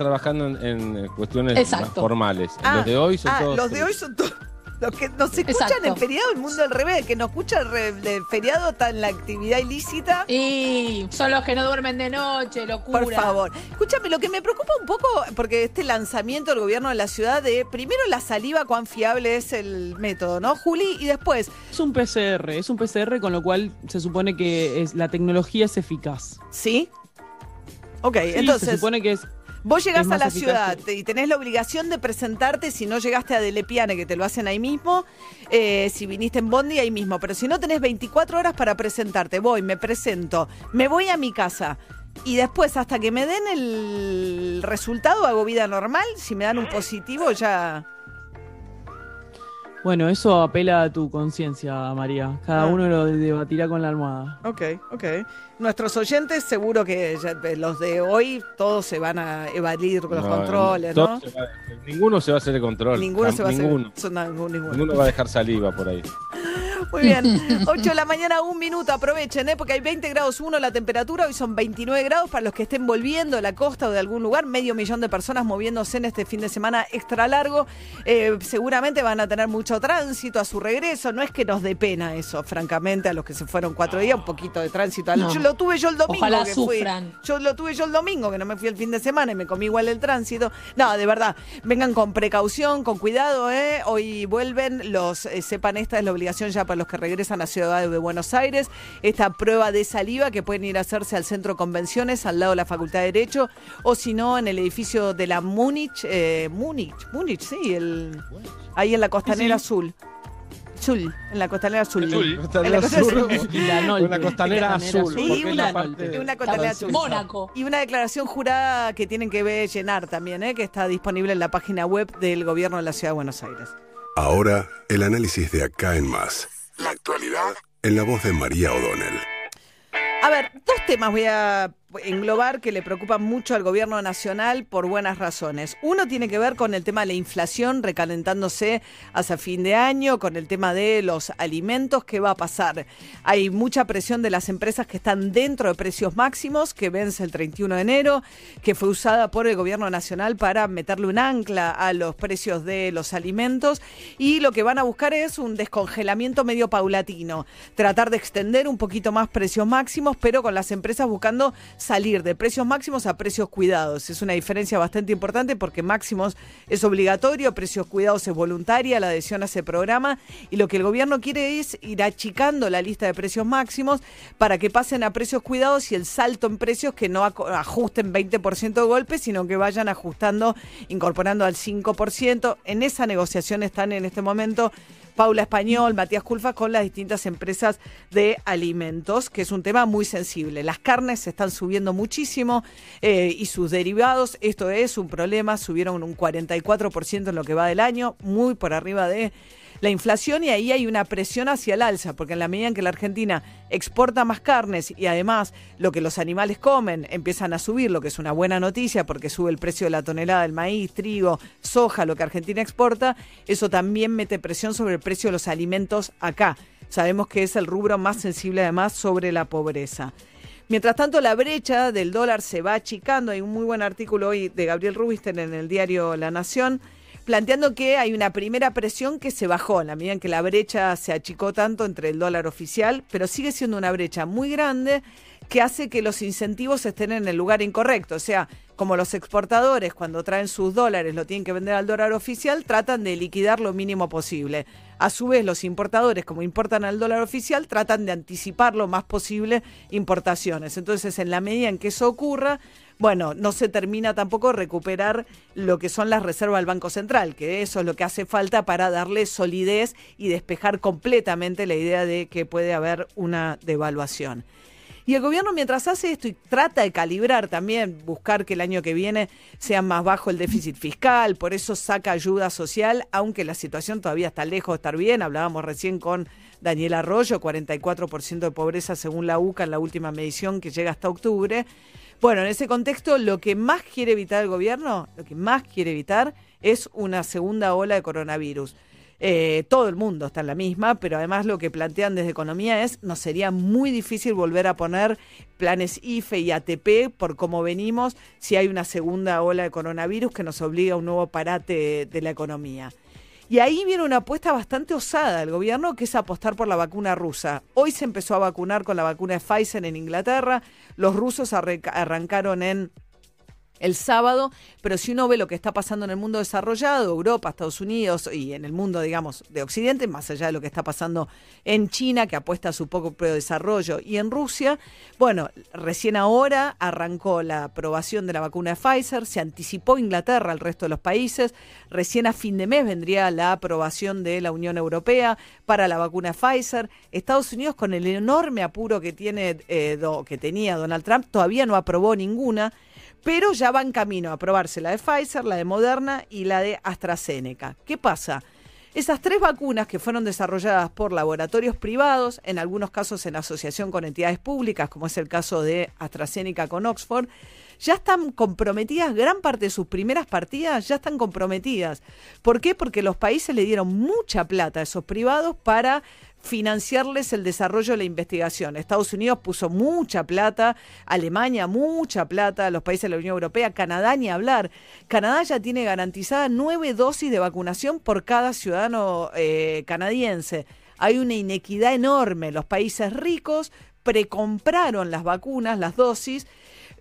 trabajando en, en cuestiones Exacto. más formales. Ah, los de hoy son ah, todos. los de hoy son todos. Los que nos escuchan Exacto. en feriado, el mundo al revés, que nos escucha de feriado está en la actividad ilícita. Y son los que no duermen de noche, locura. Por favor. Escúchame, lo que me preocupa un poco, porque este lanzamiento del gobierno de la ciudad de, primero la saliva, cuán fiable es el método, ¿no, Juli? Y después, Es un PCR, es un PCR con lo cual se supone que es, la tecnología es eficaz. ¿sí? Ok, Sí, se entonces, supone que es vos llegás a la ciudad que- y tenés la obligación de presentarte si no llegaste a Delepiane, que te lo hacen ahí mismo, eh, si viniste en Bondi, ahí mismo. Pero si no tenés 24 horas para presentarte, voy, me presento, me voy a mi casa. Y después, hasta que me den el resultado, hago vida normal. Si me dan un positivo, ya... Bueno, eso apela a tu conciencia, María. Cada Ah. uno lo debatirá con la almohada. Ok, ok. Nuestros oyentes, seguro que ya- eh, los de hoy, todos se van a evadir con los No, controles, ¿no? se va- ninguno se va a hacer el control. Ninguno se va a hacer. ninguno. no, ninguno. Ninguno va a dejar saliva por ahí. Muy bien. 8 de la mañana, un minuto. Aprovechen, ¿eh? porque hay 20 grados uno la temperatura. Hoy son 29 grados para los que estén volviendo a la costa o de algún lugar. Medio millón de personas moviéndose en este fin de semana extra largo. Eh, seguramente van a tener mucho tránsito a su regreso. No es que nos dé pena eso, francamente, a los que se fueron cuatro días, un poquito de tránsito. No. Yo lo tuve yo el domingo. Ojalá que fui. sufran. Yo lo tuve yo el domingo, que no me fui el fin de semana y me comí igual el tránsito. No, de verdad, vengan con precaución, con cuidado, ¿eh? Hoy vuelven, los eh, sepan, esta es la obligación ya para los que regresan a Ciudad de Buenos Aires. Esta prueba de saliva que pueden ir a hacerse al centro convenciones, al lado de la Facultad de Derecho, o si no, en el edificio de la Múnich, eh, Múnich, Múnich, sí, el, ahí en la costanera azul. Azul, en la costanera azul. Azul. En la costanera azul. Y la Nolte. Una costanera azul. Y una- una costanera azul. Mónaco. Y una declaración jurada que tienen que ver llenar también, ¿eh? que está disponible en la página web del gobierno de la Ciudad de Buenos Aires. Ahora, el análisis de acá en más. La actualidad en la voz de María O'Donnell. A ver, dos temas voy a englobar que le preocupan mucho al gobierno nacional por buenas razones. Uno tiene que ver con el tema de la inflación recalentándose hacia fin de año, con el tema de los alimentos, ¿qué va a pasar? Hay mucha presión de las empresas que están dentro de precios máximos, que vence el 31 de enero, que fue usada por el gobierno nacional para meterle un ancla a los precios de los alimentos y lo que van a buscar es un descongelamiento medio paulatino, tratar de extender un poquito más precios máximos, pero con las empresas buscando salir de precios máximos a precios cuidados. Es una diferencia bastante importante porque máximos es obligatorio, precios cuidados es voluntaria, la adhesión a ese programa y lo que el gobierno quiere es ir achicando la lista de precios máximos para que pasen a precios cuidados y el salto en precios que no ajusten 20% de golpe, sino que vayan ajustando, incorporando al 5%. En esa negociación están en este momento Paula Español, Matías Culfa, con las distintas empresas de alimentos, que es un tema muy sensible. Las carnes se están subiendo muchísimo eh, y sus derivados, esto es un problema, subieron un 44% en lo que va del año, muy por arriba de la inflación y ahí hay una presión hacia el alza, porque en la medida en que la Argentina exporta más carnes y además lo que los animales comen empiezan a subir, lo que es una buena noticia porque sube el precio de la tonelada del maíz, trigo, soja, lo que Argentina exporta, eso también mete presión sobre el precio de los alimentos acá. Sabemos que es el rubro más sensible además sobre la pobreza. Mientras tanto, la brecha del dólar se va achicando. Hay un muy buen artículo hoy de Gabriel Rubisten en el diario La Nación, planteando que hay una primera presión que se bajó en la medida en que la brecha se achicó tanto entre el dólar oficial, pero sigue siendo una brecha muy grande que hace que los incentivos estén en el lugar incorrecto. O sea, como los exportadores cuando traen sus dólares lo tienen que vender al dólar oficial, tratan de liquidar lo mínimo posible. A su vez, los importadores, como importan al dólar oficial, tratan de anticipar lo más posible importaciones. Entonces, en la medida en que eso ocurra, bueno, no se termina tampoco recuperar lo que son las reservas del Banco Central, que eso es lo que hace falta para darle solidez y despejar completamente la idea de que puede haber una devaluación. Y el gobierno mientras hace esto y trata de calibrar también, buscar que el año que viene sea más bajo el déficit fiscal, por eso saca ayuda social, aunque la situación todavía está lejos de estar bien. Hablábamos recién con Daniel Arroyo, 44% de pobreza según la UCA en la última medición que llega hasta octubre. Bueno, en ese contexto, lo que más quiere evitar el gobierno, lo que más quiere evitar es una segunda ola de coronavirus. Eh, todo el mundo está en la misma, pero además lo que plantean desde economía es, nos sería muy difícil volver a poner planes IFE y ATP por cómo venimos si hay una segunda ola de coronavirus que nos obliga a un nuevo parate de la economía. Y ahí viene una apuesta bastante osada del gobierno, que es apostar por la vacuna rusa. Hoy se empezó a vacunar con la vacuna de Pfizer en Inglaterra. Los rusos arrancaron en el sábado, pero si uno ve lo que está pasando en el mundo desarrollado, Europa, Estados Unidos y en el mundo, digamos, de Occidente, más allá de lo que está pasando en China, que apuesta a su poco desarrollo, y en Rusia, bueno, recién ahora arrancó la aprobación de la vacuna de Pfizer, se anticipó Inglaterra al resto de los países, recién a fin de mes vendría la aprobación de la Unión Europea para la vacuna de Pfizer, Estados Unidos con el enorme apuro que tiene, eh, que tenía Donald Trump, todavía no aprobó ninguna pero ya va en camino a aprobarse la de Pfizer, la de Moderna y la de AstraZeneca. ¿Qué pasa? Esas tres vacunas que fueron desarrolladas por laboratorios privados, en algunos casos en asociación con entidades públicas, como es el caso de AstraZeneca con Oxford, ya están comprometidas, gran parte de sus primeras partidas ya están comprometidas. ¿Por qué? Porque los países le dieron mucha plata a esos privados para financiarles el desarrollo de la investigación. Estados Unidos puso mucha plata, Alemania mucha plata, los países de la Unión Europea, Canadá ni hablar. Canadá ya tiene garantizada nueve dosis de vacunación por cada ciudadano eh, canadiense. Hay una inequidad enorme. Los países ricos precompraron las vacunas, las dosis,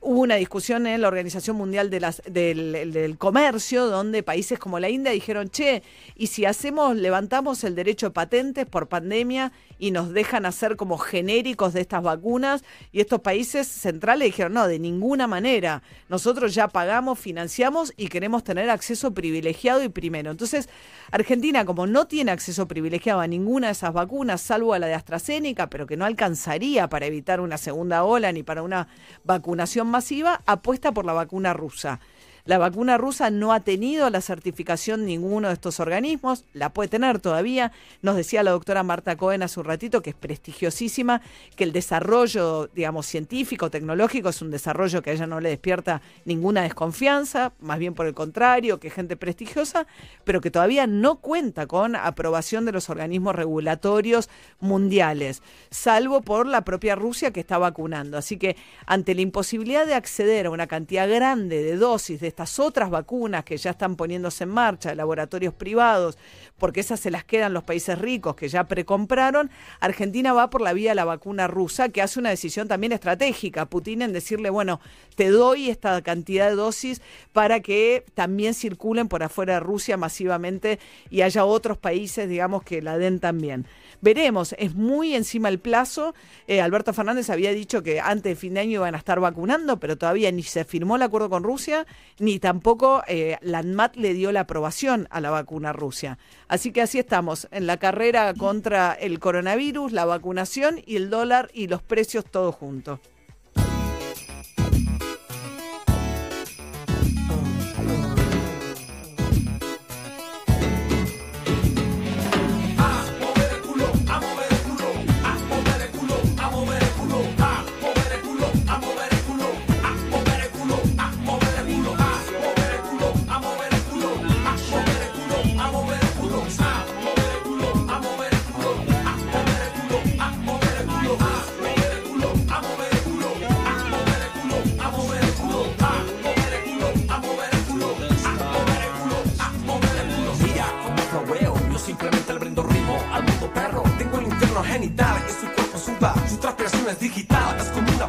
Hubo una discusión en la Organización Mundial de las, del, Comercio, donde países como la India dijeron, che, y si hacemos, levantamos el derecho de patentes por pandemia y nos dejan hacer como genéricos de estas vacunas, y estos países centrales dijeron, no, de ninguna manera, nosotros ya pagamos, financiamos y queremos tener acceso privilegiado y primero. Entonces, Argentina, como no tiene acceso privilegiado a ninguna de esas vacunas, salvo a la de AstraZeneca, pero que no alcanzaría para evitar una segunda ola ni para una vacunación masiva, apuesta por la vacuna rusa. La vacuna rusa no ha tenido la certificación ninguno de estos organismos, la puede tener todavía. Nos decía la doctora Marta Cohen hace un ratito que es prestigiosísima, que el desarrollo, digamos, científico, tecnológico es un desarrollo que a ella no le despierta ninguna desconfianza, más bien por el contrario, que gente prestigiosa, pero que todavía no cuenta con aprobación de los organismos regulatorios mundiales, salvo por la propia Rusia que está vacunando. Así que ante la imposibilidad de acceder a una cantidad grande de dosis de estas otras vacunas que ya están poniéndose en marcha, laboratorios privados, porque esas se las quedan los países ricos que ya precompraron, Argentina va por la vía de la vacuna rusa, que hace una decisión también estratégica, Putin en decirle, bueno, te doy esta cantidad de dosis para que también circulen por afuera de Rusia masivamente y haya otros países, digamos, que la den también. Veremos, es muy encima el plazo. Eh, Alberto Fernández había dicho que antes de fin de año iban a estar vacunando, pero todavía ni se firmó el acuerdo con Rusia, ni tampoco eh, la ANMAT le dio la aprobación a la vacuna Rusia. Así que así estamos, en la carrera contra el coronavirus, la vacunación y el dólar y los precios todos juntos.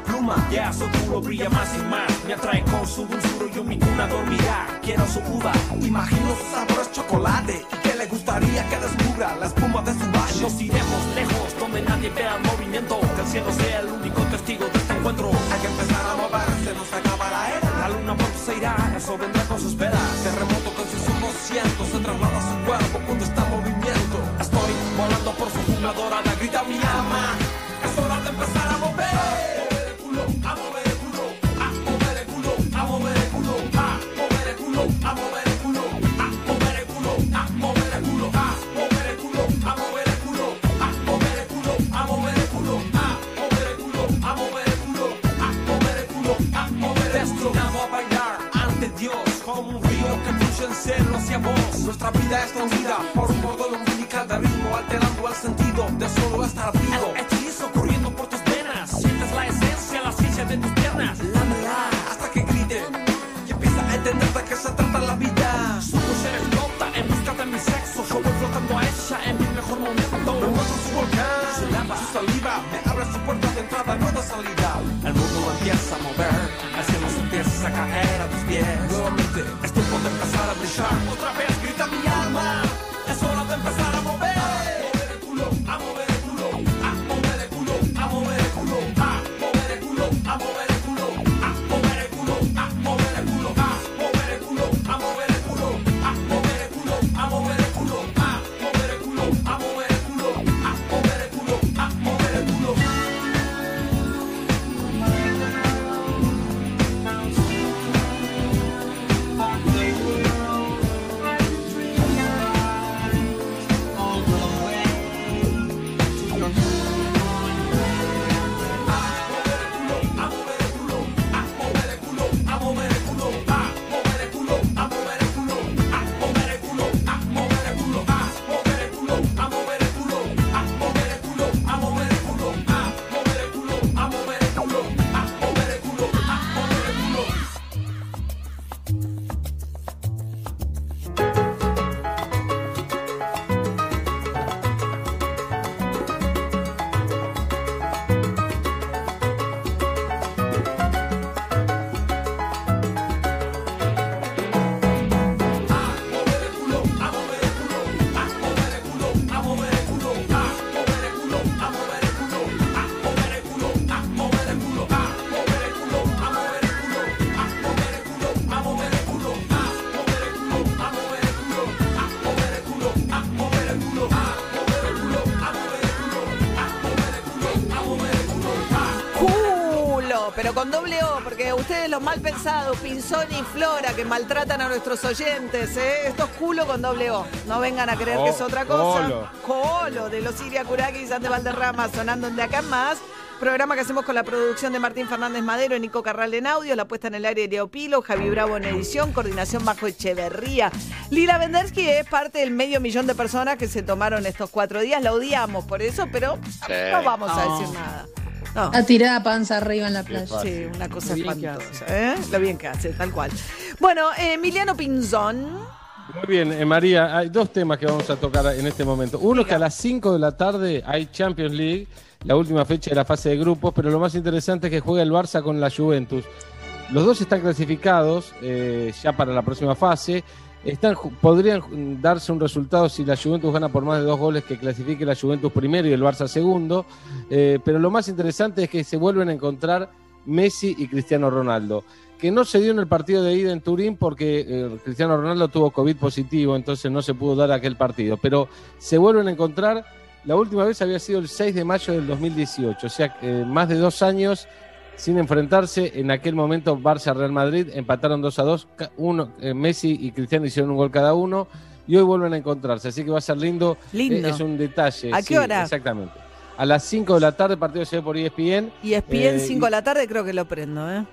Pluma. Ya su culo brilla más y más, me atrae con su dulzura, yo mi cuna dormirá. Quiero su uva, imagino su sabor es chocolate y que le gustaría que descubra la espuma de su valle. Nos iremos lejos, donde nadie vea movimiento, que el cielo sea el único testigo de este encuentro. Hay que empezar a moverse, nos acaba la era. La luna pronto se irá, eso vendrá con sus velas. Terremoto con sus ojos cientos, se traslada su cuerpo cuando está solo estar vivo. El hechizo corriendo por tus venas, sientes la esencia, la ciencia de tus piernas. Lámela hasta que grite y empieza a entender de qué se trata la vida. Su ser explota en busca de mi sexo, yo voy flotando a ella en mi mejor momento. Me muestro su volcán, su lava, su saliva, me abre su puerta de entrada, no de salida. El mundo empieza a mover, el cielo se empieza a caer a tus pies. Nuevamente pero con doble O, porque ustedes los mal pensados, Pinzón y Flora, que maltratan a nuestros oyentes, ¿eh? esto es culo con doble O. No vengan a creer que es otra cosa. Colo. Colo, de los Siria Kuraki y Sante Valderrama, sonando en de acá en más. Programa que hacemos con la producción de Martín Fernández Madero y Nico Carral en audio, la puesta en el aire de Leo Pilo, Javi Bravo en edición, coordinación bajo Echeverría. Lila Vendersky es parte del medio millón de personas que se tomaron estos cuatro días. La odiamos por eso, pero no vamos a decir nada. No. A tirada panza arriba en la playa. Sí, una cosa Lo espantosa, ¿eh? Lo bien que hace, tal cual. Bueno, Emiliano Pinzón. Muy bien, eh, María, hay dos temas que vamos a tocar en este momento. Uno es que a las 5 de la tarde hay Champions League, la última fecha de la fase de grupos, pero lo más interesante es que juega el Barça con la Juventus. Los dos están clasificados eh, ya para la próxima fase. Están, podrían darse un resultado si la Juventus gana por más de dos goles que clasifique la Juventus primero y el Barça segundo. Eh, pero lo más interesante es que se vuelven a encontrar Messi y Cristiano Ronaldo que no se dio en el partido de ida en Turín porque eh, Cristiano Ronaldo tuvo COVID positivo, entonces no se pudo dar aquel partido. Pero se vuelven a encontrar, la última vez había sido el 6 de mayo del 2018, o sea, eh, más de dos años sin enfrentarse. En aquel momento Barça-Real Madrid empataron 2 a 2, ca- uno, eh, Messi y Cristiano hicieron un gol cada uno. Y hoy vuelven a encontrarse, así que va a ser lindo. Lindo. Eh, es un detalle. ¿A qué hora? Exactamente. A las 5 de la tarde, el partido se ve por E ESPN. Y es bien Eh, 5 de la tarde, creo que lo prendo, ¿eh?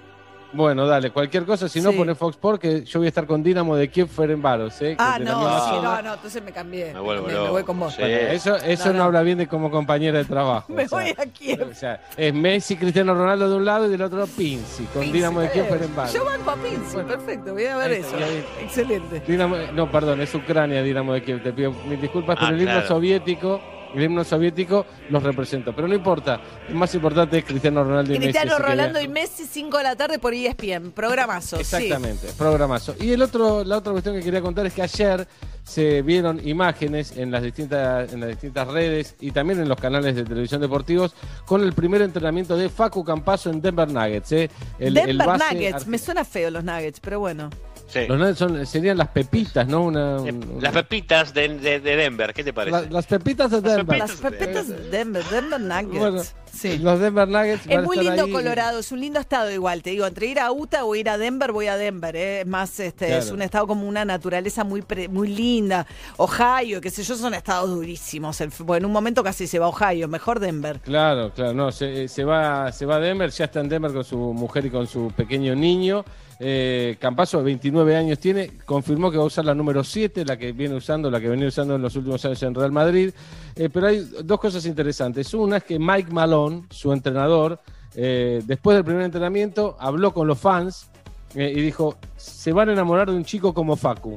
Bueno, dale, cualquier cosa, si no, Sí. pone Fox Sport, que yo voy a estar con Dinamo de Kiev Ferencváros, ¿eh? Ah, no, sí, no, no, entonces me cambié. Me vuelvo me, loco. voy con vos. Sí. Bueno, eso eso No, no, no. habla bien de como compañera de trabajo. Me o sea, voy a Kiev. O sea, es Messi, Cristiano Ronaldo de un lado y del otro Pinzi, con Dinamo de Kiev eh, Ferencváros. Yo banco a Pinzi, perfecto, voy a ver Ahí eso. ahí. Excelente. Dinamo- no, perdón, es Ucrania, Dinamo de Kiev. Te pido mil disculpas, Ah, pero el himno claro. soviético, el himno soviético los represento. Pero no importa, el más importante es Cristiano Ronaldo y Messi. Cristiano vean. y Messi, 5 de la tarde por ESPN. Programazo, sí. Exactamente, programazo. Y el otro, la otra cuestión que quería contar es que ayer se vieron imágenes en las distintas, en las distintas redes y también en los canales de televisión deportivos con el primer entrenamiento de Facu Campazo en Denver Nuggets. ¿eh? El- el Denver base Nuggets. Me suena feo los Nuggets, pero bueno. Sí. Los Nuggets son- serían las pepitas, ¿no? Una, un- Eh, Las pepitas de, de- de Denver, ¿qué te parece? la- las pepitas de Denver. pepitas. Las pepetas de Denver, Denver Nuggets. Bueno, sí. Los Denver Nuggets van Es a muy estar lindo ahí. Colorado, es un lindo estado igual, te digo, entre ir a Utah o ir a Denver, voy a Denver, ¿eh? es más, este, Claro. es un estado como una naturaleza muy pre- muy linda. Ohio, qué sé yo, son estados durísimos. El- bueno, en un momento casi se va a Ohio, mejor Denver. Claro, claro, no, se, se va, se va a Denver, ya está en Denver con su mujer y con su pequeño niño. Eh, Campazo, 29 años tiene, confirmó que va a usar la número 7, la que viene usando, la que venía usando en los últimos años en Real Madrid. Eh, pero hay dos cosas interesantes. Una es que Mike Malone, su entrenador, eh, después del primer entrenamiento, habló con los fans eh, y dijo: Se van a enamorar de un chico como Facu.